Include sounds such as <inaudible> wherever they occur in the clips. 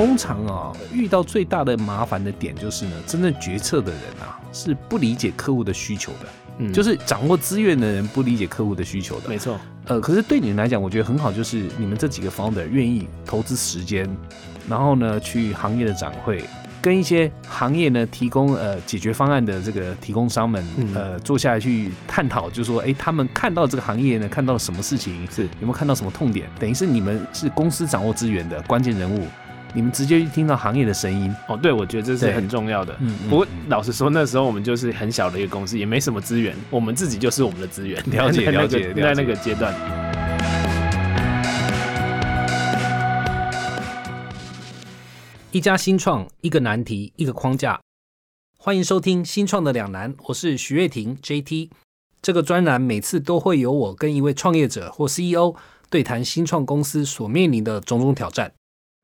通常啊，遇到最大的麻烦的点就是呢，真正决策的人啊，是不理解客户的需求的。嗯，就是掌握资源的人不理解客户的需求的。没错。呃，可是对你们来讲，我觉得很好，就是你们这几个 founder 愿意投资时间，然后呢，去行业的展会，跟一些行业呢提供呃解决方案的这个提供商们，呃，坐下来去探讨，就说，哎，他们看到这个行业呢，看到了什么事情，是有没有看到什么痛点？等于是你们是公司掌握资源的关键人物。你们直接听到行业的声音哦，对，我觉得这是很重要的。嗯，不过老实说，那时候我们就是很小的一个公司，也没什么资源，我们自己就是我们的资源。了解，<laughs> 了解，在那个阶段。一家新创，一个难题，一个框架。欢迎收听《新创的两难》，我是徐月婷 JT。这个专栏每次都会有我跟一位创业者或 CEO 对谈新创公司所面临的种种挑战。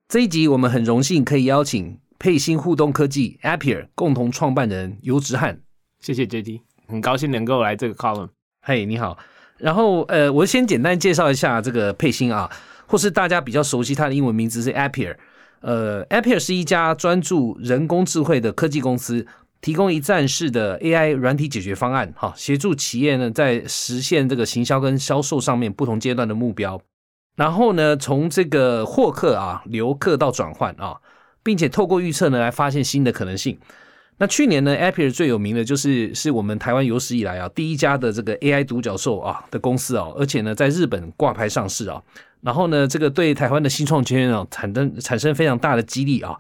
这一集我们很荣幸可以邀请佩欣互动科技 Appier 共同创办人游直汉，谢谢 JD，很高兴能够来这个 column。嘿，你好。然后呃，我先简单介绍一下这个佩欣啊，或是大家比较熟悉它的英文名字是 Appier。呃，Appier 是一家专注人工智慧的科技公司，提供一站式的 AI 软体解决方案，哈，协助企业呢在实现这个行销跟销售上面不同阶段的目标。然后呢，从这个获客啊、留客到转换啊，并且透过预测呢，来发现新的可能性。那去年呢，Appier 最有名的就是是我们台湾有史以来啊第一家的这个 AI 独角兽啊的公司啊，而且呢在日本挂牌上市啊。然后呢，这个对台湾的新创圈啊产生产生非常大的激励啊。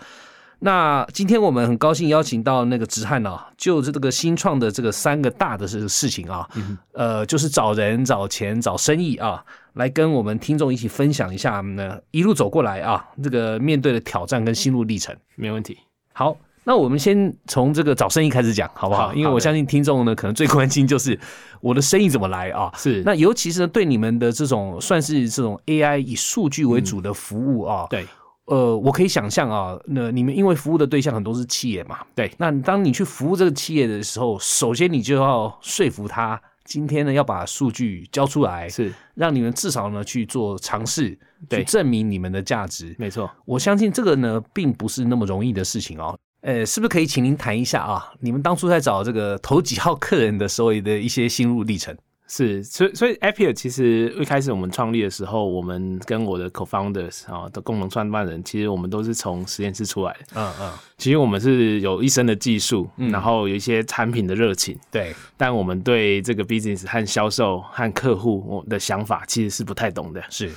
那今天我们很高兴邀请到那个直汉啊，就这个新创的这个三个大的这个事情啊，呃，就是找人、找钱、找生意啊。来跟我们听众一起分享一下呢，一路走过来啊，这个面对的挑战跟心路历程，没问题。好，那我们先从这个找生意开始讲，好不好？因为我相信听众呢，可能最关心就是我的生意怎么来啊。是，那尤其是对你们的这种算是这种 AI 以数据为主的服务啊，对，呃，我可以想象啊，那你们因为服务的对象很多是企业嘛，对，那当你去服务这个企业的时候，首先你就要说服他。今天呢，要把数据交出来，是让你们至少呢去做尝试，去证明你们的价值。没错，我相信这个呢，并不是那么容易的事情哦。呃，是不是可以请您谈一下啊？你们当初在找这个头几号客人的时候的一些心路历程？是，所以所以 Appier 其实一开始我们创立的时候，我们跟我的 co-founders 啊的共同创办人，其实我们都是从实验室出来的。嗯嗯，其实我们是有一身的技术，然后有一些产品的热情。对，但我们对这个 business 和销售和客户我的想法其实是不太懂的。是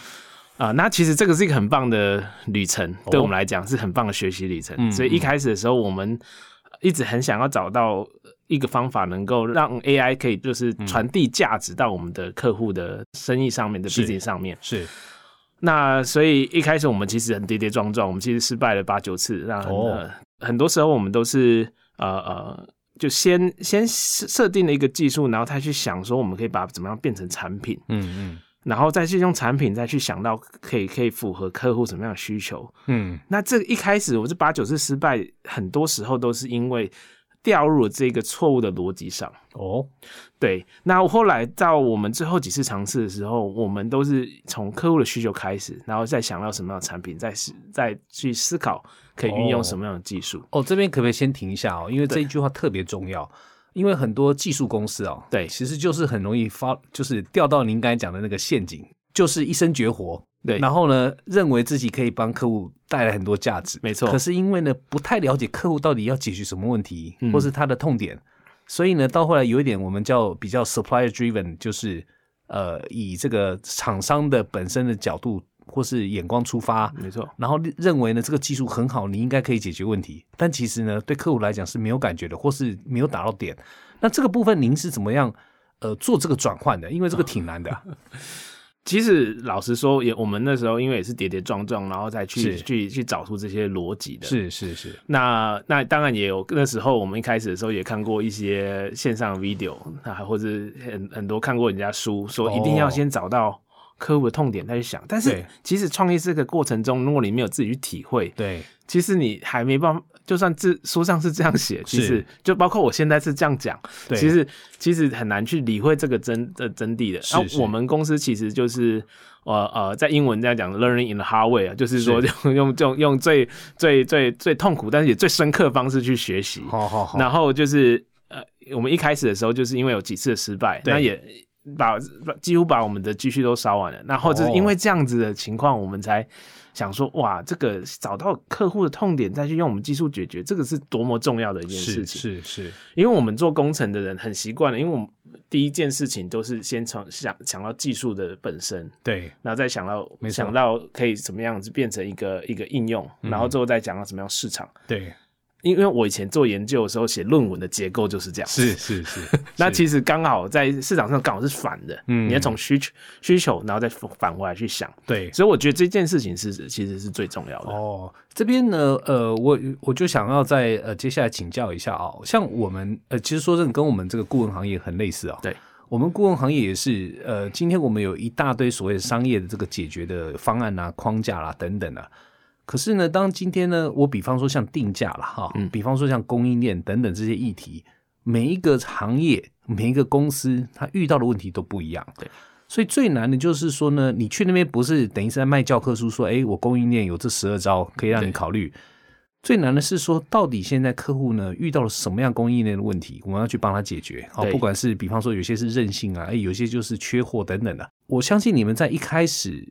啊，那其实这个是一个很棒的旅程，对我们来讲是很棒的学习旅程。所以一开始的时候，我们一直很想要找到。一个方法能够让 AI 可以就是传递价值到我们的客户的生意上面的 business 上面。是，那所以一开始我们其实很跌跌撞撞，我们其实失败了八九次。那很多时候我们都是呃呃，就先先设定了一个技术，然后他去想说我们可以把怎么样变成产品，嗯嗯，然后再去用产品再去想到可以可以符合客户什么样的需求，嗯，那这一开始我这八九次失败，很多时候都是因为。掉入了这个错误的逻辑上哦，对。那后来到我们最后几次尝试的时候，我们都是从客户的需求开始，然后再想到什么样的产品，再思再去思考可以运用什么样的技术。哦，这边可不可以先停一下哦？因为这一句话特别重要，因为很多技术公司哦，对，其实就是很容易发，就是掉到您刚才讲的那个陷阱，就是一生绝活。对，然后呢，认为自己可以帮客户带来很多价值，没错。可是因为呢，不太了解客户到底要解决什么问题，或是他的痛点，所以呢，到后来有一点我们叫比较 supplier driven，就是呃，以这个厂商的本身的角度或是眼光出发，没错。然后认为呢，这个技术很好，你应该可以解决问题，但其实呢，对客户来讲是没有感觉的，或是没有打到点。那这个部分您是怎么样呃做这个转换的？因为这个挺难的。<laughs> 其实老实说，也我们那时候因为也是跌跌撞撞，然后再去去去找出这些逻辑的。是是是。那那当然也有那时候我们一开始的时候也看过一些线上 video，啊，或者很很多看过人家书，说一定要先找到客户的痛点再去想。但是其实创业这个过程中，如果你没有自己去体会，对，其实你还没办法。就算字书上是这样写，其是实就包括我现在是这样讲，其实其实很难去理会这个真的真谛的。然后我们公司其实就是。呃呃，在英文这样讲，learning in the hard way 啊，就是说用用用用最最最最痛苦，但是也最深刻的方式去学习。好好好，然后就是呃，我们一开始的时候，就是因为有几次的失败，对那也把把几乎把我们的积蓄都烧完了。然后就是因为这样子的情况，我们才想说，哇，这个找到客户的痛点，再去用我们技术解决，这个是多么重要的一件事是情。是是，因为我们做工程的人很习惯了，因为我们第一件事情都是先从想想到技术的本身，对。然后再想到想到可以怎么样子变成一个一个应用，嗯。然后最后再讲到怎么样市场。对，因为我以前做研究的时候写论文的结构就是这样，<laughs> 是是是，那是其实刚好在市场上刚好是反的，嗯你要从需求需求，然后再反回来去想，对所以我觉得这件事情是其实是最重要的。哦，这边呢，呃，我我就想要在呃接下来请教一下啊、像我们呃，其实说真的，跟我们这个顾问行业很类似啊、对，我们顾问行业也是，呃，今天我们有一大堆所谓的商业的这个解决的方案啊、框架啦等等啊。可是呢，当今天呢，我比方说像定价了，哈，嗯比方说像供应链等等这些议题，每一个行业、每一个公司，它遇到的问题都不一样。对，所以最难的就是说呢，你去那边不是等于是在卖教科书，说，哎，我供应链有这十二招可以让你考虑。最难的是说，到底现在客户呢遇到了什么样供应链的问题，我们要去帮他解决。好，对不管是比方说有些是韧性啊，哎，有些就是缺货等等的。我相信你们在一开始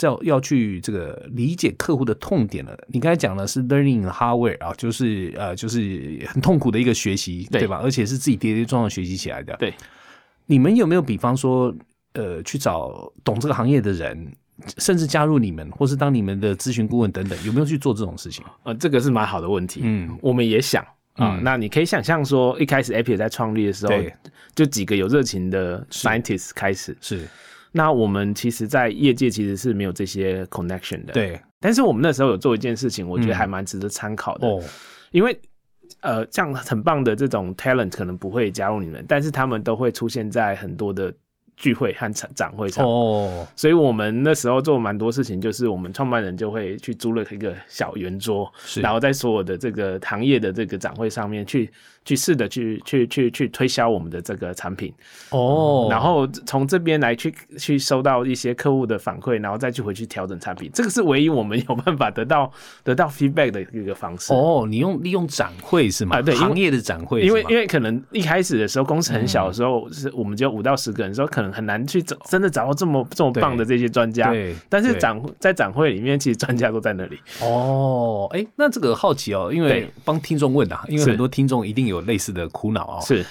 要要去这个理解客户的痛点了。你刚才讲的是 learning hardware 啊，就是呃，就是很痛苦的一个学习，对对吧？而且是自己跌跌撞撞学习起来的。对，你们有没有比方说，呃，去找懂这个行业的人，甚至加入你们，或是当你们的咨询顾问等等，有没有去做这种事情？呃，这个是蛮好的问题。嗯，我们也想啊、嗯那你可以想象说，一开始 Apple 在创立的时候，就几个有热情的 scientist 开始。是那我们其实，在业界其实是没有这些 connection 的。，对但是我们那时候有做一件事情，我觉得嗯还蛮值得参考的。哦，因为呃，这样很棒的这种 talent 可能不会加入你们，但是他们都会出现在很多的聚会和展展会上。哦，所以我们那时候做蛮多事情，就是我们创办人就会去租了一个小圆桌，是。然后在所有的这个行业的这个展会上面去去试着去去去去推销我们的这个产品，哦，然后从这边来去去收到一些客户的反馈，然后再去回去调整产品，这个是唯一我们有办法得到 <laughs> 得到 feedback 的一个方式。哦，你用利用展会是吗？啊对行业的展会，因为因为可能一开始的时候公司很小的时候，是我们只有五到十个人的时候，可能很难去找真的找到这么这么棒的这些专家。对，但是展在展会里面，其实专家都在那里。哦，哎，那这个好奇哦，因为帮听众问啊，因为很多听众一定有类似的苦恼哦。是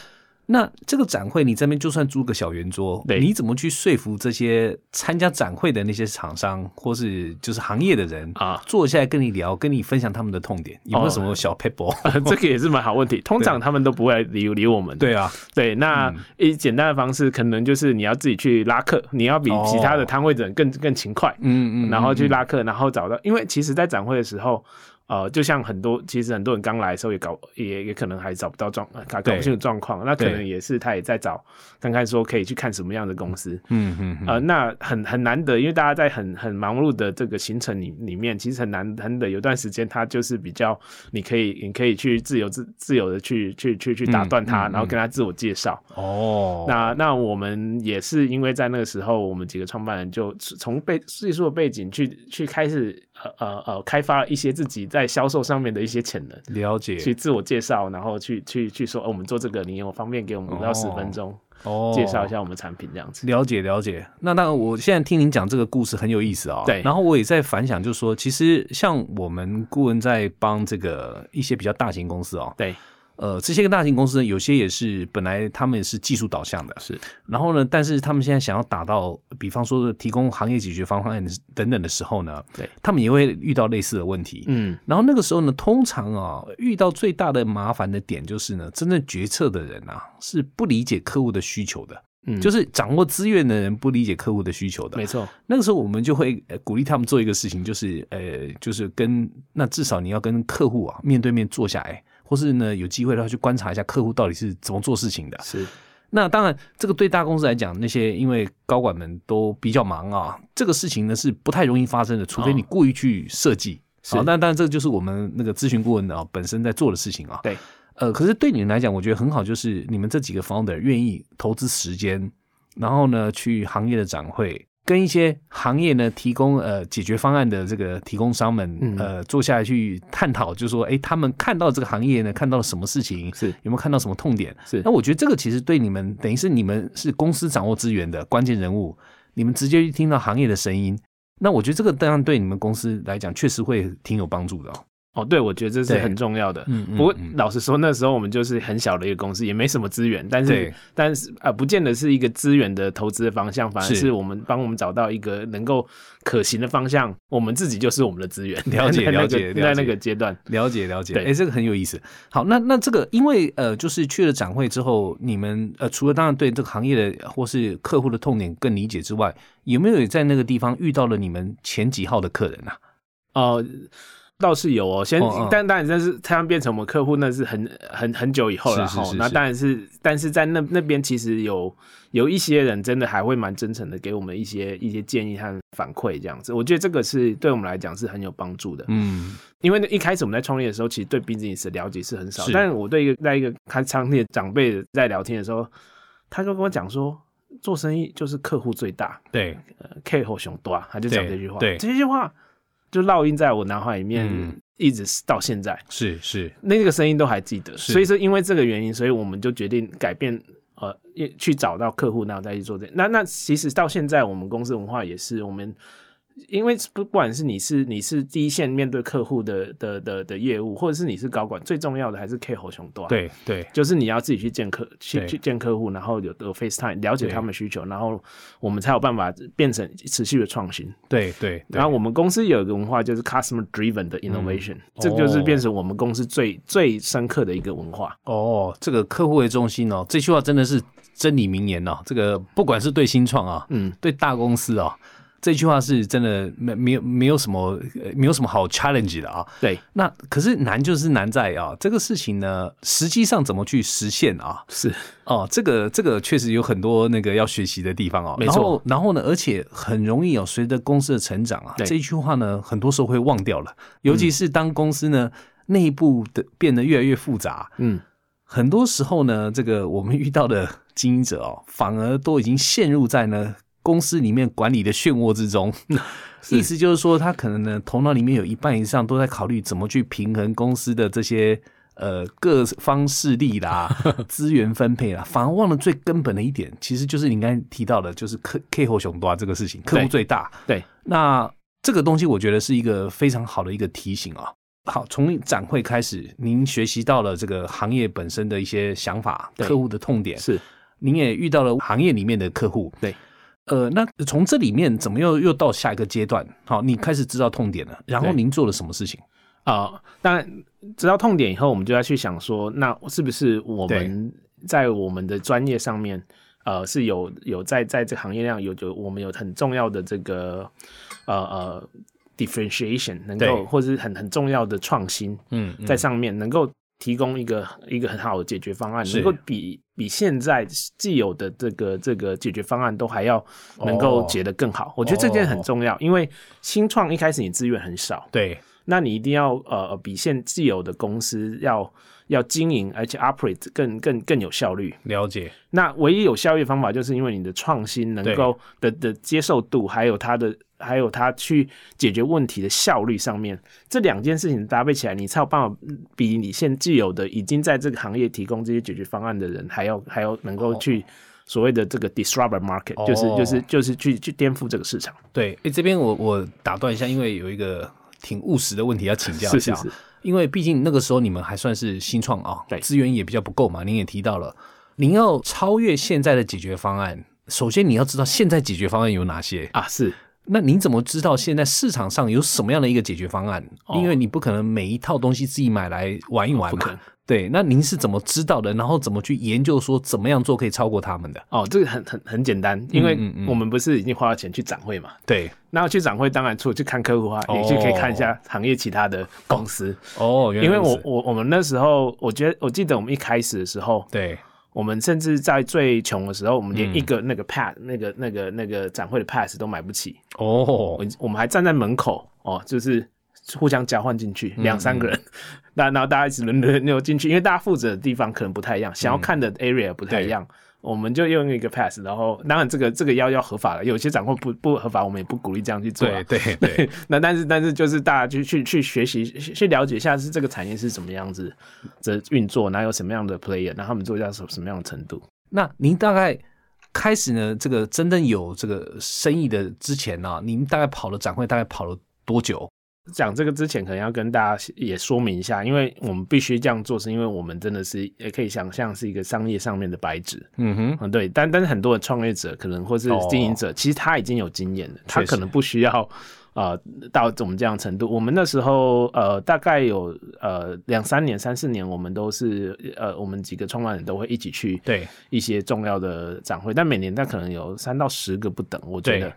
那这个展会，你这边就算租个小圆桌，对你怎么去说服这些参加展会的那些厂商，或是就是行业的人啊，坐下来跟你聊，跟你分享他们的痛点，有没有哦什么小 paper？<laughs> 这个也是蛮好问题。通常他们都不会理理我们。对啊，对，那嗯一简单的方式，可能就是你要自己去拉客，你要比哦其他的摊位的人更更勤快，嗯嗯然后去拉客，然后找到，因为其实，在展会的时候。呃，就像很多，其实很多人刚来的时候也搞，也也可能还找不到状，搞搞不清楚状况，那可能也是他也在找，看看说可以去看什么样的公司，嗯嗯嗯，呃，那很很难得，因为大家在很很忙碌的这个行程里里面，其实很难很得有段时间，他就是比较你可以你可以去自由自自由的去去去去打断他，嗯嗯然后跟他自我介绍。哦，那那我们也是因为在那个时候，我们几个创办人就从背技术的背景去去开始呃呃呃开发一些自己在销售上面的一些潜能。了解去自我介绍，然后去去去说，哦，我们做这个，你有方便给我们五到十分钟哦，介绍一下我们产品这样子。了解了解，那当然，我现在听您讲这个故事很有意思啊、对然后我也在反想，就是说，其实像我们顾问在帮这个一些比较大型公司哦，对，呃，这些个大型公司呢，有些也是本来他们也是技术导向的，是，然后呢，但是他们现在想要打到，比方说提供行业解决方案等等的时候呢，对，他们也会遇到类似的问题。嗯，然后那个时候呢，通常啊，遇到最大的麻烦的点就是呢，真正决策的人啊，是不理解客户的需求的。嗯就是掌握资源的人不理解客户的需求的。没错，那个时候我们就会呃鼓励他们做一个事情，就是呃，就是跟那至少你要跟客户啊面对面坐下来，或是呢有机会的话去观察一下客户到底是怎么做事情的。是那当然，这个对大公司来讲，那些因为高管们都比较忙啊，这个事情呢是不太容易发生的，除非你故意去设计。好，那当然这就是我们那个咨询顾问啊本身在做的事情啊。对，呃，可是对你们来讲，我觉得很好，就是你们这几个 founder 愿意投资时间，然后呢去行业的展会，跟一些行业呢提供呃解决方案的这个提供商们呃坐下来去探讨，就是说，哎，他们看到这个行业呢看到了什么事情，是有没有看到什么痛点？是，那我觉得这个其实对你们等于是你们是公司掌握资源的关键人物，你们直接去听到行业的声音。那我觉得这个当然对你们公司来讲，确实会挺有帮助的哦。哦，对，我觉得这是很重要的。嗯嗯。不过老实说，那时候我们就是很小的一个公司，也没什么资源。但是，但是啊，不见得是一个资源的投资的方向，反而是我们帮我们找到一个能够可行的方向。我们自己就是我们的资源。了解了解，在那个阶段，了解了解。哎，这个很有意思。好，那那这个，因为呃，就是去了展会之后，你们呃，除了当然对这个行业的或是客户的痛点更理解之外，有没有在那个地方遇到了你们前几号的客人啊？哦。倒是有哦，先，但当然，但是他们变成我们客户，那是很很很久以后了哈。那当然是，但是在那那边其实有有一些人真的还会蛮真诚的，给我们一些一些建议和反馈这样子。我觉得这个是对我们来讲是很有帮助的。嗯，因为一开始我们在创业的时候，其实对 business 的了解是很少。但是我对一个在一个开商店长辈在聊天的时候，他就跟我讲说，做生意就是客户最大，对，呃，K 后熊多，他就讲这句话，对，这句话。就烙印在我脑海里面，一直到现在。是是，那个声音都还记得。所以说，因为这个原因，所以我们就决定改变，呃，去找到客户，然后再去做这。那那其实到现在，我们公司文化也是我们。因为不不管是你是你是第一线面对客户的的的的业务，或者是你是高管，最重要的还是 K 喉雄多。对对，就是你要自己去见客去去见客户，然后有有 FaceTime 了解他们需求，然后我们才有办法变成持续的创新。对对，然后我们公司有一个文化就是 Customer Driven 的 Innovation，这就是变成我们公司最最深刻的一个文化。哦，这个客户为中心哦，这句话真的是真理名言哦。这个不管是对新创啊，嗯，对大公司啊。这句话是真的没没有没有什么没有什么好 challenge 的啊。对，那可是难就是难在啊，这个事情呢，实际上怎么去实现啊？是哦，这个这个确实有很多那个要学习的地方哦。没错，然后呢，而且很容易哦，随着公司的成长啊，这一句话呢，很多时候会忘掉了。尤其是当公司呢内部的变得越来越复杂，嗯，很多时候呢，这个我们遇到的经营者哦，反而都已经陷入在呢。公司里面管理的漩涡之中，<laughs> 意思就是说，他可能呢头脑里面有一半以上都在考虑怎么去平衡公司的这些呃各方势力啦、<laughs> 资源分配啦，反而忘了最根本的一点，其实就是你刚才提到的，就是客 K 后熊多这个事情，客户最大。对，那这个东西我觉得是一个非常好的一个提醒啊。好，从展会开始，您学习到了这个行业本身的一些想法、客户的痛点，是您也遇到了行业里面的客户，对。呃，那从这里面怎么又又到下一个阶段？好，你开始知道痛点了，然后您做了什么事情啊？当然，知道痛点以后，我们就要去想说，那是不是我们在我们的专业上面，呃，是有有在在这行业量有有我们有很重要的这个呃呃 differentiation，能够或者是很很重要的创新，嗯，在上面能够。提供一个一个很好的解决方案，能够比比现在既有的这个这个解决方案都还要能够解得更好。我觉得这件很重要，因为新创一开始你资源很少，对，那你一定要呃比现既有的公司要要经营而且 operate 更更更有效率。了解。那唯一有效率的方法，就是因为你的创新能够的的接受度，还有它的。还有他去解决问题的效率上面，这两件事情搭配起来，你才有办法比你现既有的已经在这个行业提供这些解决方案的人，还要还要能够去所谓的这个 disrupt market，就是就是就是去去颠覆这个市场。对，哎，这边我我打断一下，因为有一个挺务实的问题要请教一下，因为毕竟那个时候你们还算是新创啊，对，资源也比较不够嘛。您也提到了，您要超越现在的解决方案，首先你要知道现在解决方案有哪些啊？是。那您怎么知道现在市场上有什么样的一个解决方案？因为你不可能每一套东西自己买来玩一玩嘛。对，那您是怎么知道的？然后怎么去研究说怎么样做可以超过他们的？哦，这个很很很简单，因为我们不是已经花了钱去展会嘛？对，那去展会当然除了去看客户啊，也就可以看一下行业其他的公司哦。因为我我我们那时候，我觉得我记得我们一开始的时候，对。我们甚至在最穷的时候，我们连一个那个 pass 那个那个那个展会的 pass 都买不起哦。我我们还站在门口哦，就是互相交换进去，两三个人，<laughs> 那然后大家一起轮轮流进去，因为大家负责的地方可能不太一样，想要看的 area 不太一样。我们就用一个 pass，然后当然这个这个要要合法了，有些展会不不合法，我们也不鼓励这样去做。对对对，<laughs> 那但是但是就是大家去去去学习去了解一下是这个产业是什么样子的运作，然后有什么样的 player，那他们做到什什么样的程度？那您大概开始呢？这个真正有这个生意的之前呢，您大概跑了展会，大概跑了多久？讲这个之前，可能要跟大家也说明一下，因为我们必须这样做，是因为我们真的是也可以想象是一个商业上面的白纸。嗯哼，嗯对，但但是很多的创业者可能或是经营者，其实他已经有经验了，他可能不需要呃到我们这样程度。我们那时候呃大概有呃两三年、三四年，我们都是呃我们几个创办人都会一起去对一些重要的展会，但每年他可能有三到十个不等，我觉得。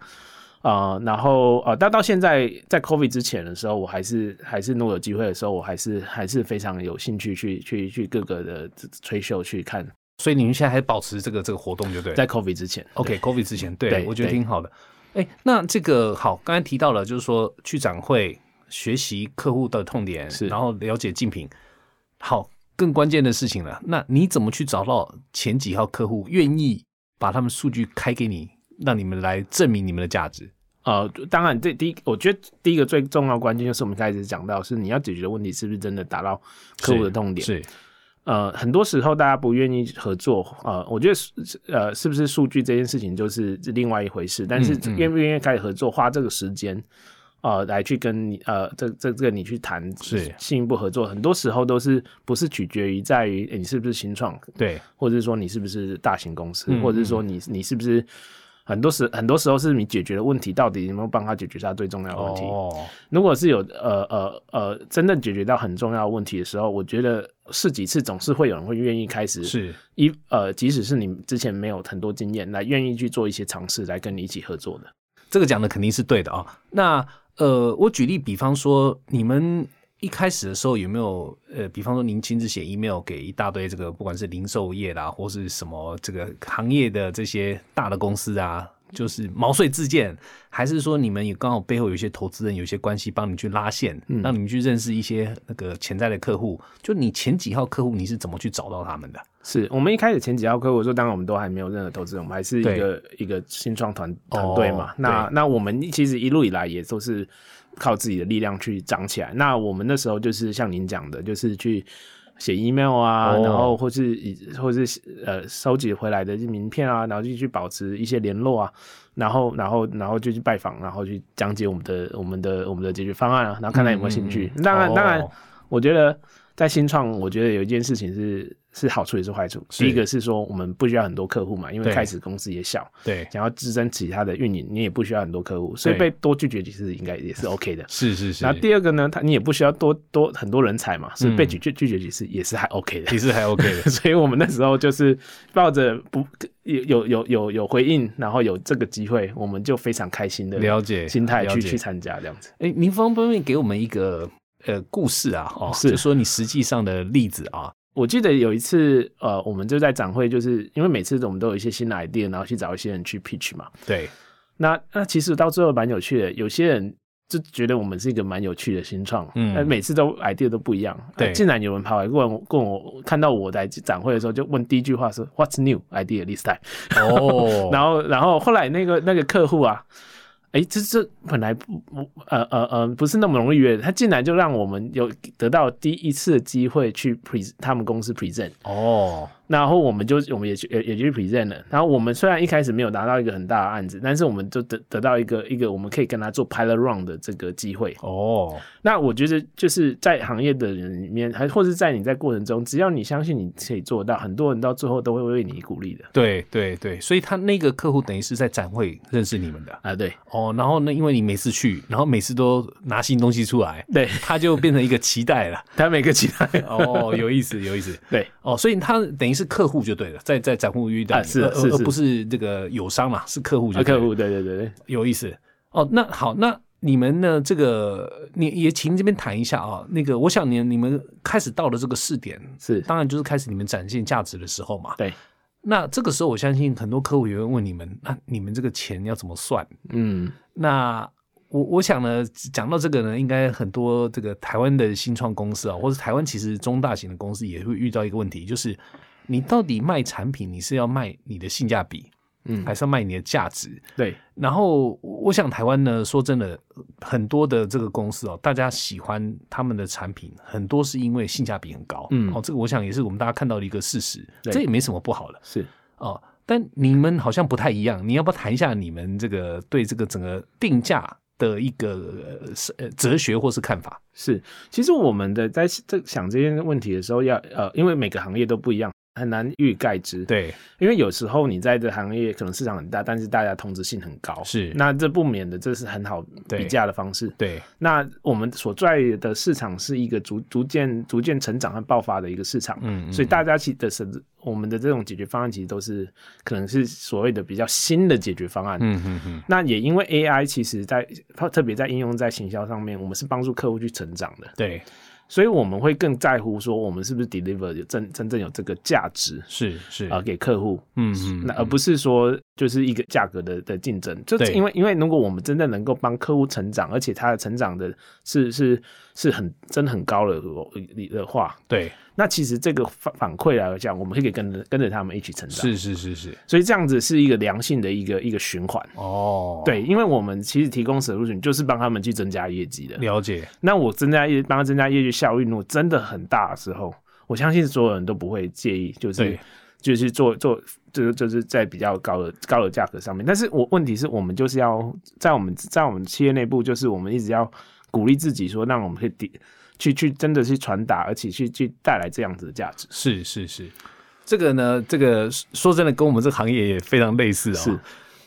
啊，然后呃，但到现在在 COVID 之前的时候，我还是还是如果有机会的时候，我还是还是非常有兴趣去去去各个的吹秀去看。所以你们现在还保持这个这个活动，就对。在 COVID 之前，OK，COVID 之前，对我觉得挺好的。哎，那这个好，刚才提到了，就是说去展会学习客户的痛点，是然后了解竞品。好，更关键的事情了，那你怎么去找到前几号客户愿意把他们数据开给你？让你们来证明你们的价值。呃，当然，这第一，我觉得第一个最重要关键就是我们开始讲到，是你要解决的问题是不是真的达到客户的痛点？是。呃，很多时候大家不愿意合作，呃，我觉得呃，是不是数据这件事情就是另外一回事。但是愿不愿意开始合作，花这个时间，呃，来去跟你呃，这这这个你去谈是进一步合作，很多时候都是不是取决于在于你是不是新创，对，或者是说你是不是大型公司，或者是说你你是不是。很多时很多时候是你解决的问题，到底有没有帮他解决他最重要的问题？哦，如果是有呃呃呃真正解决到很重要的问题的时候，我觉得试几次总是会有人会愿意开始是一呃，即使是你之前没有很多经验，来愿意去做一些尝试，来跟你一起合作的。这个讲的肯定是对的啊。那呃，我举例，比方说你们。一开始的时候有没有呃，比方说您亲自写 email 给一大堆这个不管是零售业啦，或是什么这个行业的这些大的公司啊，就是毛遂自荐，还是说你们也刚好背后有一些投资人，有一些关系帮你去拉线，让你们去认识一些那个潜在的客户？就你前几号客户你是怎么去找到他们的？是我们一开始前几号客户，说当然我们都还没有任何投资人，我们还是一个一个新创团团队嘛。那那我们其实一路以来也都是。靠自己的力量去长起来。那我们那时候就是像您讲的，就是去写 email 啊，然后或是以或是呃收集回来的名片啊，然后就去保持一些联络啊，然后然后然后就去拜访，然后去讲解我们的我们的我们的解决方案啊，然后看他有没有兴趣。当然当然，我觉得在新创，我觉得有一件事情是。是好处也是坏处。第一个是说，我们不需要很多客户嘛，因为开始公司也小，对，想要支撑其他的运营，你也不需要很多客户，所以被多拒绝其实应该也是 OK 的。是是是。那第二个呢，他你也不需要多多很多人才嘛，所以被拒绝拒绝其实也是还 OK 的，其实还 OK 的。<laughs> 所以我们那时候就是抱着不有有有有有回应，然后有这个机会，我们就非常开心的了解心态去去参加这样子。哎，您方不方便给我们一个呃故事啊？哦，是说你实际上的例子啊。我记得有一次，呃，我们就在展会，就是因为每次我们都有一些新的 idea，然后去找一些人去 pitch 嘛。对。那那其实到最后蛮有趣的，有些人就觉得我们是一个蛮有趣的新创，嗯，每次都 idea 都不一样。对。竟然有人跑来问跟我，看到我在展会的时候，就问第一句话是 What's new idea this time？<laughs> 哦。然后然后后来那个那个客户啊。哎，这这本来不不呃呃呃不是那么容易约的，他进来就让我们有得到第一次的机会去 present 他们公司 present 哦。然后我们就我们也去也也去 present 了。然后我们虽然一开始没有拿到一个很大的案子，但是我们就得得到一个一个我们可以跟他做 pilot run 的这个机会。哦，那我觉得就是在行业的人里面，还或是在你在过程中，只要你相信你可以做到，很多人到最后都会为你鼓励的。对对对，所以他那个客户等于是在展会认识你们的啊。对哦，然后呢，因为你每次去，然后每次都拿新东西出来，对，他就变成一个期待了。<laughs> 他每个期待哦，有意思有意思。<laughs> 对哦，所以他等于是客户就对了。在在展会遇到是是而不是这个友商嘛，是客户就客户对对对对有意思哦。那好，那你们呢？这个你也请这边谈一下啊。那个，我想你你们开始到了这个试点，是当然就是开始你们展现价值的时候嘛。对。那这个时候，我相信很多客户也会问你们：那你们这个钱要怎么算？嗯，那。我我想呢，讲到这个呢，应该很多这个台湾的新创公司啊，或者台湾其实中大型的公司也会遇到一个问题，就是你到底卖产品，你是要卖你的性价比，嗯，还是要卖你的价值？对，然后我想台湾呢，说真的，很多的这个公司哦，大家喜欢他们的产品，很多是因为性价比很高，嗯哦，这个我想也是我们大家看到的一个事实，对这也没什么不好的是。哦。但你们好像不太一样，你要不要谈一下你们这个对这个整个定价的一个呃哲学或是看法？是，其实我们的在这想这些问题的时候要，呃，因为每个行业都不一样，很难一语概之。，对，因为有时候你在这行业可能市场很大，但是大家通知性很高，是。那这不免的，这是很好比价的方式。对，那我们所在的市场是一个逐逐渐逐渐成长和爆发的一个市场，嗯，所以大家其实的是我们的这种解决方案其实都是可能是所谓的比较新的解决方案。嗯嗯嗯，那也因为 AI 其实在特别在应用在行销上面，我们是帮助客户去成长的，对，所以我们会更在乎说我们是不是 deliver 有真真正有这个价值是是。啊、呃给客户，嗯嗯，那而不是说就是一个价格的的竞争，就是因为因为如果我们真的能够帮客户成长，而且他的成长的是是是很真的很高的的话，对，那其实这个反反馈来讲，我们可以跟着跟着他们一起成长，是是是是，所以这样子是一个良性的一个一个循环。哦，，对，因为我们其实提供 solution 就是帮他们去增加业绩的。了解，那我增加业，帮他增加业绩效率，如果真的很大的时候，我相信所有人都不会介意，就是对就是做做，就是就是在比较高的高的价格上面。但是我问题是我们就是要在我们在我们企业内部，就是我们一直要鼓励自己说，让我们可以抵去去真的去传达，而且去去带来这样子的价值。是是是，这个呢，这个说真的，跟我们这个行业也非常类似哦。是，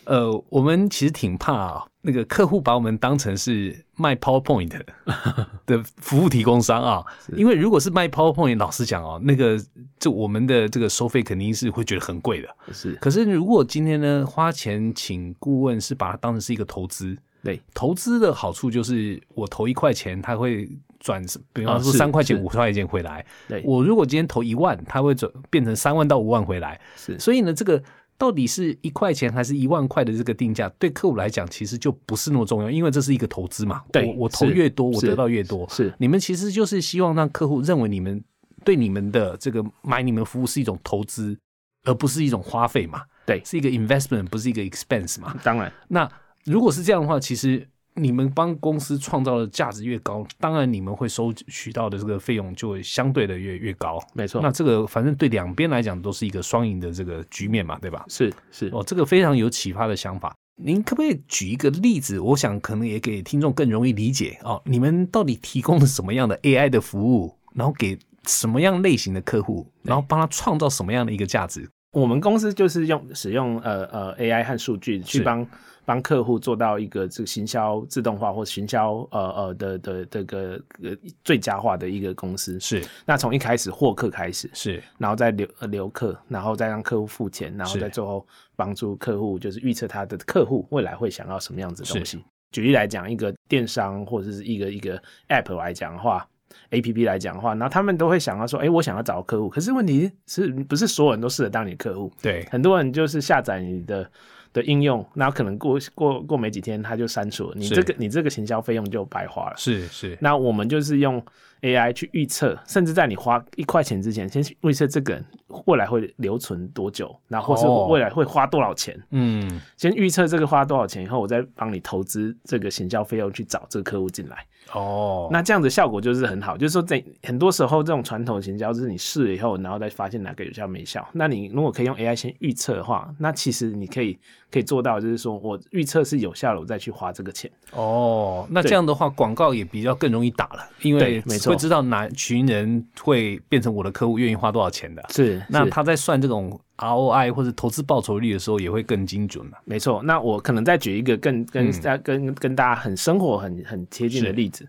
呃，我们其实挺怕啊、那个客户把我们当成是卖 PowerPoint 的 <laughs> 的服务提供商啊，因为如果是卖 PowerPoint，老实讲哦，那个就我们的这个收费肯定是会觉得很贵的。是可是如果今天呢，花钱请顾问是把它当成是一个投资，对，投资的好处就是我投一块钱，它会转，比方说三块钱、是五块钱回来。对我如果今天投一万，它会转变成三万到五万回来。是所以呢，这个到底是一块钱还是一万块的这个定价，对客户来讲其实就不是那么重要，因为这是一个投资嘛。对我我投越多，我得到越多。是你们其实就是希望让客户认为你们对你们的这个买你们服务是一种投资，而不是一种花费嘛。对是一个 investment，不是一个 expense 嘛。当然那如果是这样的话，其实你们帮公司创造的价值越高，当然你们会收取到的这个费用就会相对的越越高。没错，那这个反正对两边来讲都是一个双赢的这个局面嘛，对吧？是是哦，这个非常有启发的想法。您可不可以举一个例子？我想可能也给听众更容易理解哦。你们到底提供了什么样的 AI 的服务，然后给什么样类型的客户，然后帮他创造什么样的一个价值？我们公司就是用使用呃呃 AI 和数据去是帮帮客户做到一个这个行销自动化或行销呃呃的的这个呃最佳化的一个公司。是那从一开始获客开始，是然后再留呃留客，然后再让客户付钱，然后是再最后帮助客户就是预测他的客户未来会想要什么样子的东西。举例来讲，一个电商或者是一个一个 App 来讲的话。A P P 来讲的话，然后他们都会想要说，哎、我想要找客户，可是问题是不是所有人都适合当你的客户？对。很多人就是下载你的的应用，然后可能过过过没几天他就删除了，你这个你这个行销费用就白花了。是是。那我们就是用 AI 去预测，甚至在你花一块钱之前，先去预测这个人未来会留存多久，然后或是哦。未来会花多少钱，嗯。先预测这个花多少钱以后，我再帮你投资这个行销费用去找这个客户进来。哦，那这样子效果就是很好，就是说在很多时候这种传统行销就是你试了以后，然后再发现哪个有效没效。那你如果可以用 AI 先预测的话，那其实你可以可以做到，就是说我预测是有效的，我再去花这个钱。哦，那这样的话，广告也比较更容易打了，因为没错会知道哪群人会变成我的客户，愿意花多少钱的。是那他在算这种 ROI 或者投资报酬率的时候，也会更精准嘛。没错。那我可能再举一个更跟嗯、跟跟大家很生活很很贴近的例子。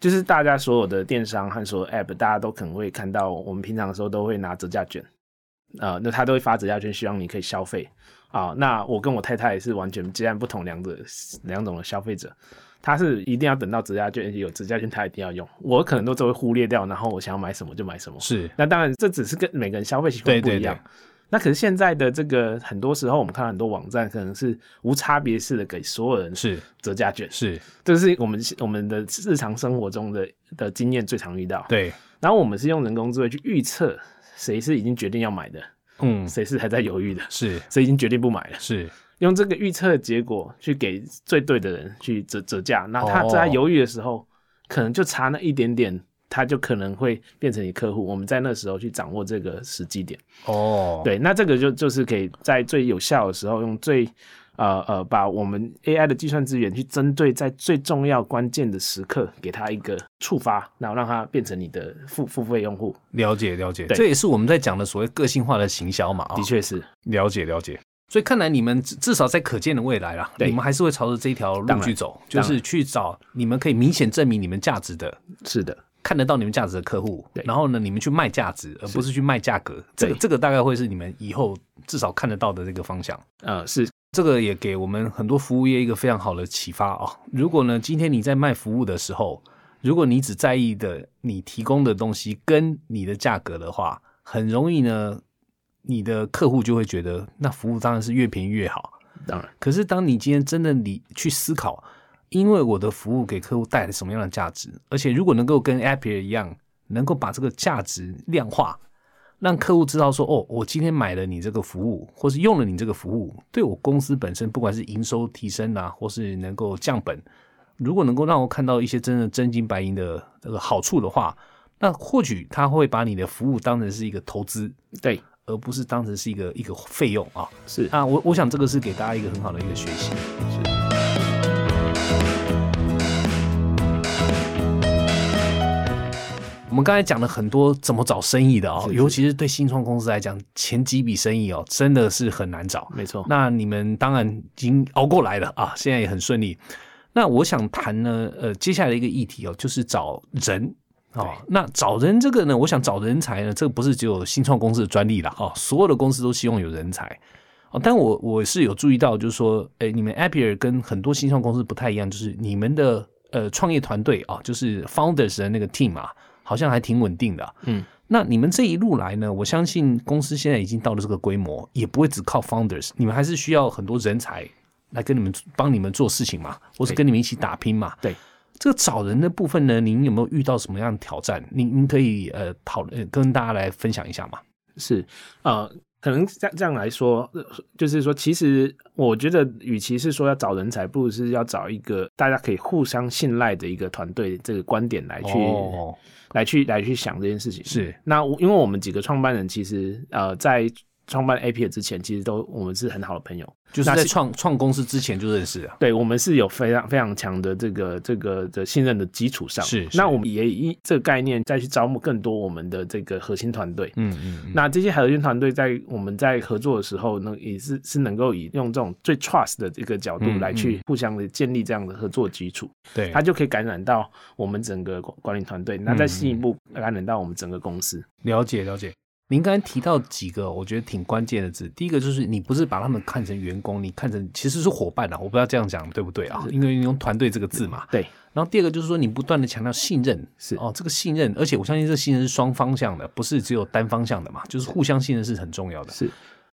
就是大家所有的电商和所有 App，大家都可能会看到，我们平常的时候都会拿折价券，啊，那他都会发折价券，希望你可以消费啊。那我跟我太太是完全截然不同两者两种的消费者，他是一定要等到折价券有折价券，他一定要用，我可能都都会忽略掉，然后我想要买什么就买什么。是那当然，这只是跟每个人消费习惯不一样。那可是现在的这个很多时候，我们看到很多网站可能是无差别式的给所有人是折价券，是，这是我们我们的日常生活中的的经验最常遇到。对，然后我们是用人工智慧去预测谁是已经决定要买的，嗯，谁是还在犹豫的，是谁已经决定不买了。是，用这个预测结果去给最对的人去折折价，那他哦在犹豫的时候，可能就差那一点点，他就可能会变成你客户。我们在那时候去掌握这个时机点，哦，对，那这个就就是可以在最有效的时候，用最呃呃把我们 AI 的计算资源去针对在最重要关键的时刻，给他一个触发，然后让他变成你的付付费用户。了解了解，对这也是我们在讲的所谓个性化的行销嘛，啊的，确是，了解了解。所以看来你们至至少在可见的未来啦，对你们还是会朝着这条路去走，就是去找你们可以明显证明你们价值的是的，看得到你们价值的客户，对然后呢，你们去卖价值，而不是去卖价格。这个这个大概会是你们以后至少看得到的这个方向。呃，是这个也给我们很多服务业一个非常好的启发啊、如果呢，今天你在卖服务的时候，如果你只在意的你提供的东西跟你的价格的话，很容易呢，你的客户就会觉得那服务当然是越便宜越好。当然，可是当你今天真的你去思考，因为我的服务给客户带来什么样的价值，而且如果能够跟 Appier 一样，能够把这个价值量化，让客户知道说，哦，我今天买了你这个服务，或是用了你这个服务，对我公司本身不管是营收提升啊，或是能够降本，如果能够让我看到一些真的真金白银的这个好处的话，那或许他会把你的服务当成是一个投资，对，而不是当成是一个一个费用啊。是啊，我我想这个是给大家一个很好的一个学习。我们刚才讲了很多怎么找生意的哦，是是尤其是对新创公司来讲，前几笔生意哦，真的是很难找。没错。那你们当然已经熬过来了啊，现在也很顺利。那我想谈呢，呃，接下来的一个议题哦，就是找人哦。那找人这个呢，我想找人才呢，这个不是只有新创公司的专利了哦，所有的公司都希望有人才哦。但我我是有注意到，就是说，诶，你们 Appier 跟很多新创公司不太一样，就是你们的呃创业团队啊，就是 founders 的那个 team 啊，好像还挺稳定的。嗯，那你们这一路来呢，我相信公司现在已经到了这个规模，也不会只靠 founders，你们还是需要很多人才来跟你们帮你们做事情嘛，或是跟你们一起打拼嘛。对，这个找人的部分呢，您有没有遇到什么样的挑战？您您可以呃讨论、呃跟大家来分享一下嘛？是，呃，可能这样这样来说，呃就是说，其实我觉得，与其是说要找人才，不如是要找一个大家可以互相信赖的一个团队，这个观点来去、哦，来去来去想这件事情。是那我因为我们几个创办人，其实呃，在创办 A P 之前，其实都我们是很好的朋友，就是在创创公司之前就认识了。对我们是有非常非常强的这个这个的信任的基础上，是是那我们也以这个概念再去招募更多我们的这个核心团队。嗯嗯嗯，那这些核心团队在我们在合作的时候呢，也是是能够以用这种最 trust 的这个角度嗯来去互相的建立这样的合作基础，对，它就可以感染到我们整个管管理团队，那再进一步感染到我们整个公司。了解了解。您刚才提到几个我觉得挺关键的字，第一个就是你不是把他们看成员工，你看成其实是伙伴啊，我不知道这样讲对不对啊？因为你用团队这个字嘛。对，然后第二个就是说你不断的强调信任，是哦，这个信任，而且我相信这信任是双方向的，不是只有单方向的嘛，就是互相信任是很重要的。是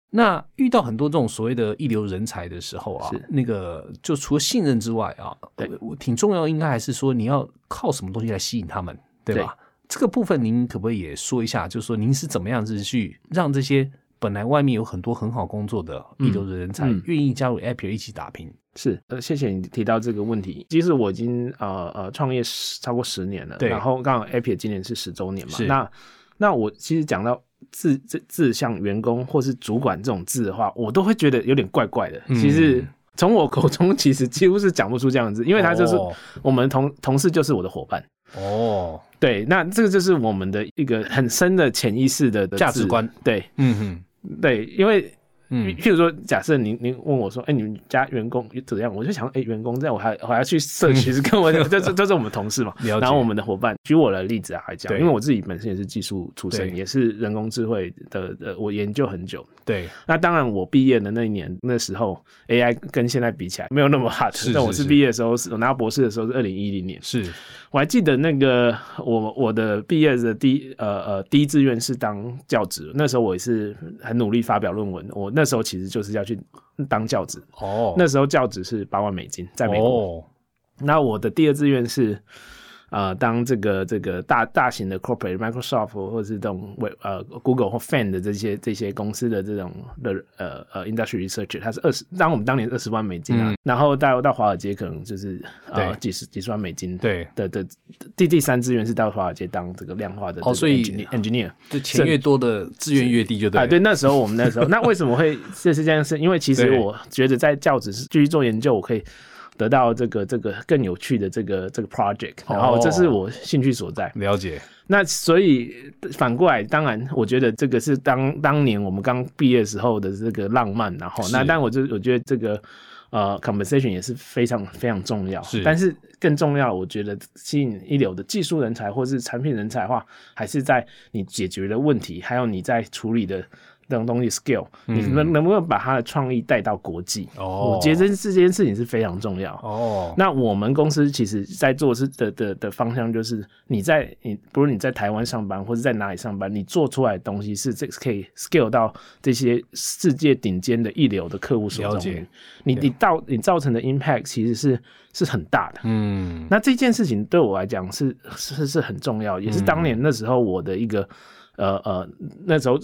那遇到很多这种所谓的一流人才的时候啊，那个就除了信任之外啊，对我我挺重要，应该还是说你要靠什么东西来吸引他们，对吧？这个部分您可不可以也说一下？就是说您是怎么样子去让这些本来外面有很多很好工作的一流的人才嗯愿意加入 Appier 一起打拼？是，呃，谢谢你提到这个问题。其实我已经呃呃创业十超过十年了，对然后刚好 App 今年是十周年嘛，那那我其实讲到自自自像员工或是主管这种字的话，我都会觉得有点怪怪的。嗯其实从我口中其实几乎是讲不出这样子，因为他就是、哦我们同同事就是我的伙伴。哦，对，那这个就是我们的一个很深的潜意识的的价值观。对嗯哼，对，因为嗯，譬如说，假设您您问我说，哎，你们家员工怎么样？我就想，哎，员工这样，我还我还要去社区，是跟我这这这是我们同事嘛。<laughs> 然后我们的伙伴，举我的例子来讲，因为我自己本身也是技术出身，也是人工智慧的呃，我研究很久。对，那当然我毕业的那一年那时候，AI 跟现在比起来没有那么 hot。但我是毕业的时候，是我拿到博士的时候是二零一零年。是，我还记得那个我我的毕业的第呃呃第一志愿是当教职，那时候我也是很努力发表论文。我那时候其实就是要去当教职。哦，那时候教职是八万美金，在美国。那我的第二志愿是。呃，当这个这个大大型的 corporate Microsoft 或者是这种为呃 Google 或 Fan 的这些这些公司的这种的呃呃 industry researcher，它是二十，当我们当年二十万美金啊，然后到到华尔街可能就是呃几十几十万美金，对的的第第三资源是到华尔街当这个量化的哦，所以 engineer 就钱越多的资源越低就对，对，那时候我们那时候那为什么会这是这样？是因为其实我觉得在教职是继续做研究，我可以。得到这个这个更有趣的这个这个 project，然后这是我兴趣所在。了解。那所以反过来，当然我觉得这个是当当年我们刚毕业时候的这个浪漫，然后那但我就我觉得这个呃 conversation 也是非常非常重要。是。但是更重要，我觉得吸引一流的技术人才或是产品人才的话，还是在你解决的问题，还有你在处理的。这种东西，skill，你能能不能把他的创意带到国际？哦，我觉得这这件事情是非常重要。哦，那我们公司其实在做是的的的方向，就是你在你不论你在台湾上班或者在哪里上班，你做出来的东西是这可以 scale 到这些世界顶尖的一流的客户手中。你你到你造成的 impact 其实是是很大的。嗯，那这件事情对我来讲是是是很重要，也是当年那时候我的一个。呃呃，那时候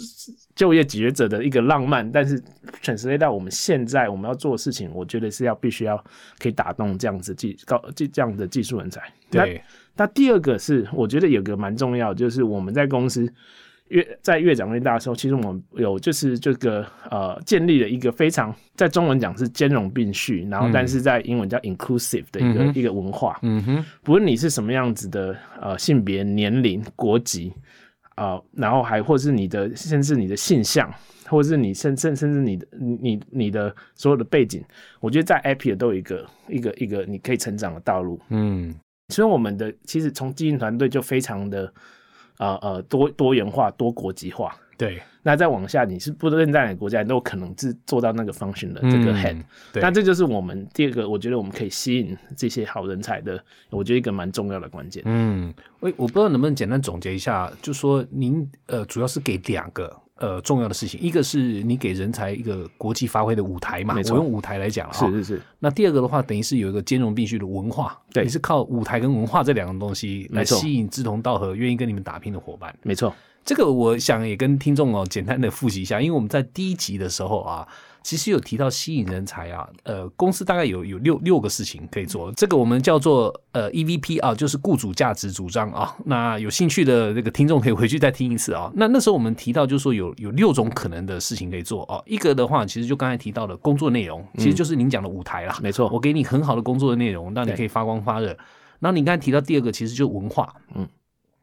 就业解决者的一个浪漫，但是转实到我们现在我们要做的事情，我觉得是要必须要可以打动这样子技高这这样的技术人才。对，那第二个是我觉得有个蛮重要，就是我们在公司越在越长越大的时候，其实我们有就是这个呃建立了一个非常在中文讲是兼容并蓄，然后但是在英文叫 inclusive 的一个一个文化。嗯哼，不论你是什么样子的呃性别、年龄、国籍。啊，然后还或是你的，甚至你的性向，或者是你甚甚甚至你的你你的所有的背景，我觉得在 Apple 都有一个一个一个你可以成长的道路。嗯，所以我们的其实从基因团队就非常的呃呃多多元化、多国际化。对，那再往下，你是不论在哪个国家，你都有可能是做到那个 function 的这个 head。那这就是我们第二个，我觉得我们可以吸引这些好人才的，我觉得一个蛮重要的关键。嗯，我我不知道能不能简单总结一下，就说您呃，主要是给两个呃重要的事情，一个是你给人才一个国际发挥的舞台嘛，我用舞台来讲是是是。那第二个的话，等于是有一个兼容并蓄的文化，对，你是靠舞台跟文化这两个东西来吸引志同道合、愿意跟你们打拼的伙伴。没错。这个我想也跟听众哦简单的复习一下，因为我们在第一集的时候啊，其实有提到吸引人才啊，呃，公司大概有有六六个事情可以做，这个我们叫做呃 EVP 啊，就是雇主价值主张啊。那有兴趣的那个听众可以回去再听一次啊。那那时候我们提到就是说有有六种可能的事情可以做哦。一个的话，其实就刚才提到的工作内容，其实就是您讲的舞台啦。没错，我给你很好的工作的内容，让你可以发光发热。那你刚才提到第二个，其实就是文化，嗯。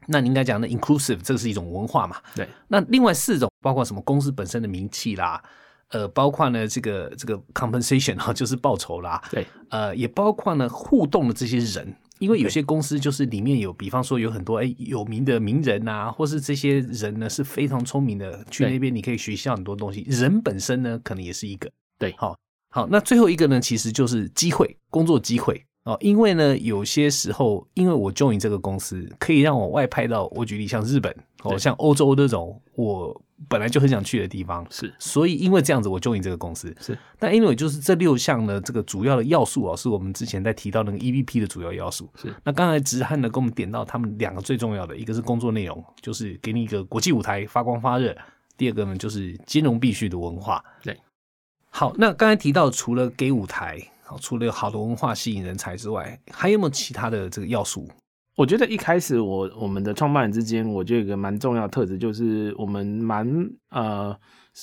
那你应该讲的 inclusive，这个是一种文化嘛？对。那另外四种包括什么？公司本身的名气啦，呃，包括呢这个这个 compensation 哈，就是报酬啦。对。呃，也包括呢互动的这些人，因为有些公司就是里面有，比方说有很多哎有名的名人呐，或是这些人呢是非常聪明的，去那边你可以学习很多东西。人本身呢可能也是一个。对。好，好，那最后一个呢其实就是机会，工作机会。哦，因为呢，有些时候，因为我 join 这个公司，可以让我外派到我举例像日本，哦，像欧洲那种我本来就很想去的地方，是，所以因为这样子，我 join 这个公司，是。但因为就是这六项呢，这个主要的要素哦，是我们之前在提到那个 EVP 的主要要素，是。那刚才直汉呢，跟我们点到他们两个最重要的，一个是工作内容，就是给你一个国际舞台发光发热；第二个呢，就是金融必须的文化。对。好，那刚才提到除了给舞台。好，除了有好的文化吸引人才之外，还有没有其他的这个要素？我觉得一开始我我们的创办人之间，我觉得有个蛮重要的特质，就是我们蛮呃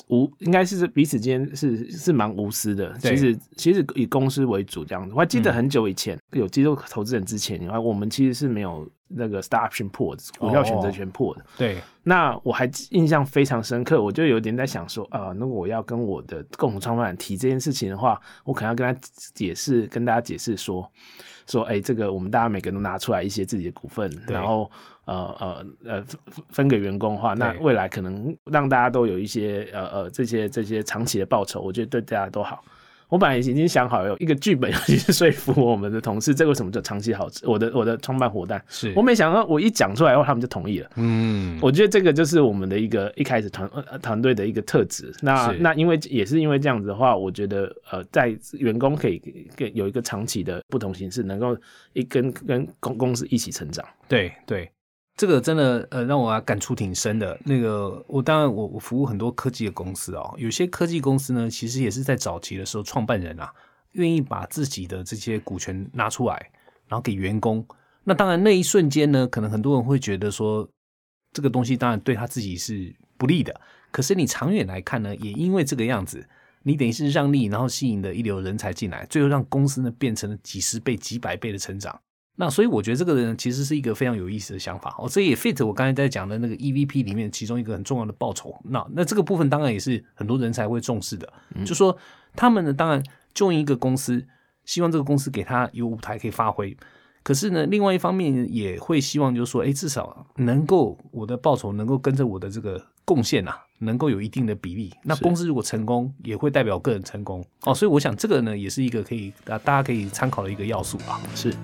无，应该是彼此间是是蛮无私的。其实其实以公司为主这样子。我还记得很久以前有机构投资人之前，我们其实是没有那个 Star Option pool 股票选择权 pool 的。对，那我还印象非常深刻，我就有点在想说，啊，如果我要跟我的共同创办人提这件事情的话，我可能要跟他解释，跟大家解释说，说，哎，这个我们大家每个人都拿出来一些自己的股份，然后。呃呃呃，分分给员工的话，那未来可能让大家都有一些呃呃这些这些长期的报酬，我觉得对大家都好。我本来已经想好有一个剧本，要去说服我们的同事，这为什么叫长期好吃？我的我的创办伙伴，是我没想到我一讲出来后，他们就同意了。嗯，我觉得这个就是我们的一个一开始团团队的一个特质。那那因为也是因为这样子的话，我觉得呃，在员工可以给有一个长期的不同形式，能够一跟跟公公司一起成长。对对。这个真的呃让我感触挺深的。那个我当然我我服务很多科技的公司哦，有些科技公司呢，其实也是在早期的时候，创办人啊愿意把自己的这些股权拿出来，然后给员工。那当然那一瞬间呢，可能很多人会觉得说这个东西当然对他自己是不利的。可是你长远来看呢，也因为这个样子，你等于是让利，然后吸引了一流人才进来，最后让公司呢变成了几十倍、几百倍的成长。那所以我觉得这个人其实是一个非常有意思的想法哦，这也 fit 我刚才在讲的那个 EVP 里面其中一个很重要的报酬。那那这个部分当然也是很多人才会重视的，就说他们呢，当然就一个公司，希望这个公司给他有舞台可以发挥。可是呢，另外一方面也会希望就是说，哎，至少能够我的报酬能够跟着我的这个贡献啊，能够有一定的比例。那公司如果成功，也会代表个人成功哦。所以我想这个呢，也是一个可以啊，大家可以参考的一个要素啊。是。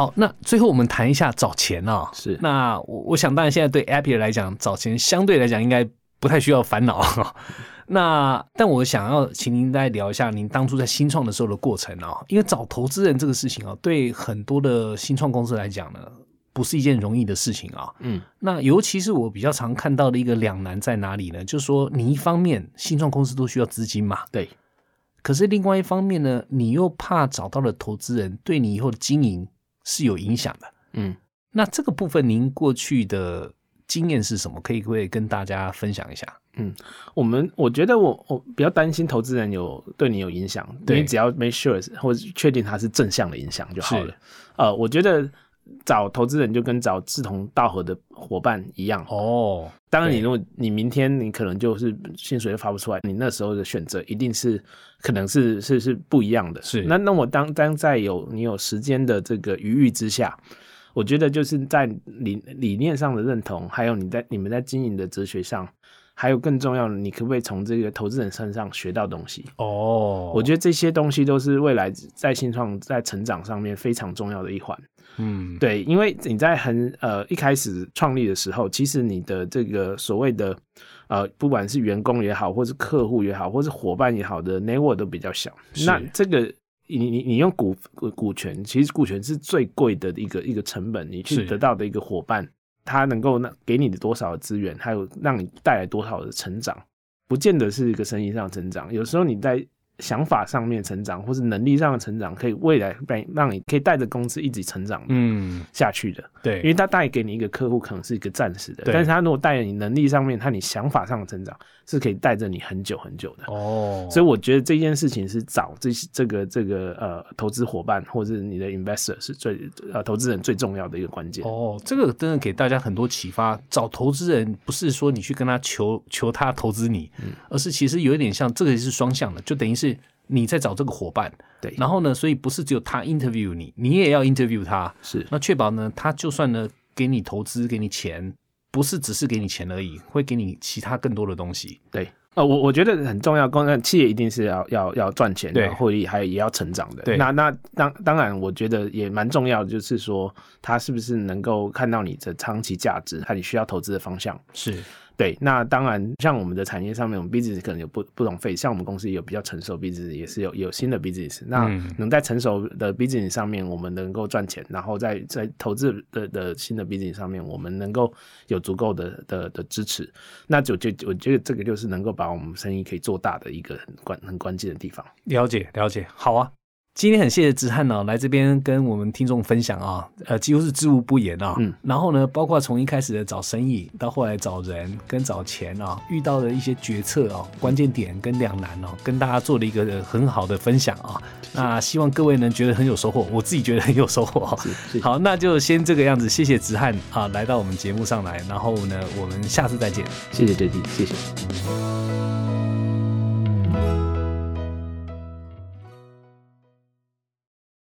好，那最后我们谈一下找钱啊。是。那我我想，当然现在对 Appier 来讲，找钱相对来讲应该。不太需要烦恼，<laughs> 那但我想要请您再聊一下您当初在新创的时候的过程啊，因为找投资人这个事情啊，对很多的新创公司来讲呢，不是一件容易的事情啊。嗯，那尤其是我比较常看到的一个两难在哪里呢？就是说，你一方面新创公司都需要资金嘛，对，可是另外一方面呢，你又怕找到了投资人对你以后的经营是有影响的。嗯，那这个部分您过去的。经验是什么？可以可以跟大家分享一下。嗯，我们我觉得我我比较担心投资人有对你有影响，你只要 make sure 或者确定它是正向的影响就好了。呃，我觉得找投资人就跟找志同道合的伙伴一样。哦，当然，你如果你明天你可能就是薪水都发不出来，你那时候的选择一定是可能是是是不一样的。是，那那我当当在有你有时间的这个余裕之下。我觉得就是在理理念上的认同，还有你在你们在经营的哲学上，还有更重要的，你可不可以从这个投资人身上学到东西？哦，我觉得这些东西都是未来在新创在成长上面非常重要的一环。嗯，对，因为你在很呃一开始创立的时候，其实你的这个所谓的呃，不管是员工也好，或是客户也好，或是伙伴也好的 network 都比较小，那这个。你你你用股股权，其实股权是最贵的一个一个成本，你去得到的一个伙伴，他能够那给你的多少的资源，还有让你带来多少的成长，不见得是一个生意上成长，有时候你在。想法上面成长，或是能力上的成长，可以未来让让你可以带着公司一直成长，嗯，下去的。对，因为他带给你一个客户，可能是一个暂时的，但是他如果带你能力上面，他你想法上的成长，是可以带着你很久很久的。哦，所以我觉得这件事情是找这些这个这个呃投资伙伴，或者你的 investor 是最呃投资人最重要的一个关键。哦，这个真的给大家很多启发。找投资人不是说你去跟他求求他投资你，而是其实有一点像这个是双向的，就等于是。你在找这个伙伴，对，然后呢，所以不是只有他 interview 你，你也要 interview 他，是，那确保呢，他就算呢给你投资，给你钱，不是只是给你钱而已，会给你其他更多的东西。对，呃，我我觉得很重要，公司企业一定是要要要赚钱，对，获利还有也要成长的。对，那那当当然，我觉得也蛮重要的，就是说他是不是能够看到你的长期价值，和你需要投资的方向是。对，那当然，像我们的产业上面，我们 business 可能有不不同费，像我们公司也有比较成熟 business，也是有有新的 business。那能在成熟的 business 上面，我们能够赚钱，然后在在投资的的新的 business 上面，我们能够有足够的的的支持，那就就我觉得这个就是能够把我们生意可以做大的一个很关很关键的地方。了解了解，好啊。今天很谢谢子翰呢来这边跟我们听众分享啊，呃，几乎是知无不言啊。嗯。然后呢，包括从一开始的找生意，到后来找人跟找钱啊，遇到的一些决策啊，关键点跟两难哦，跟大家做了一个很好的分享啊。那希望各位能觉得很有收获，我自己觉得很有收获啊。好，那就先这个样子，谢谢子翰啊，来到我们节目上来，然后呢，我们下次再见。谢谢 J D，谢谢。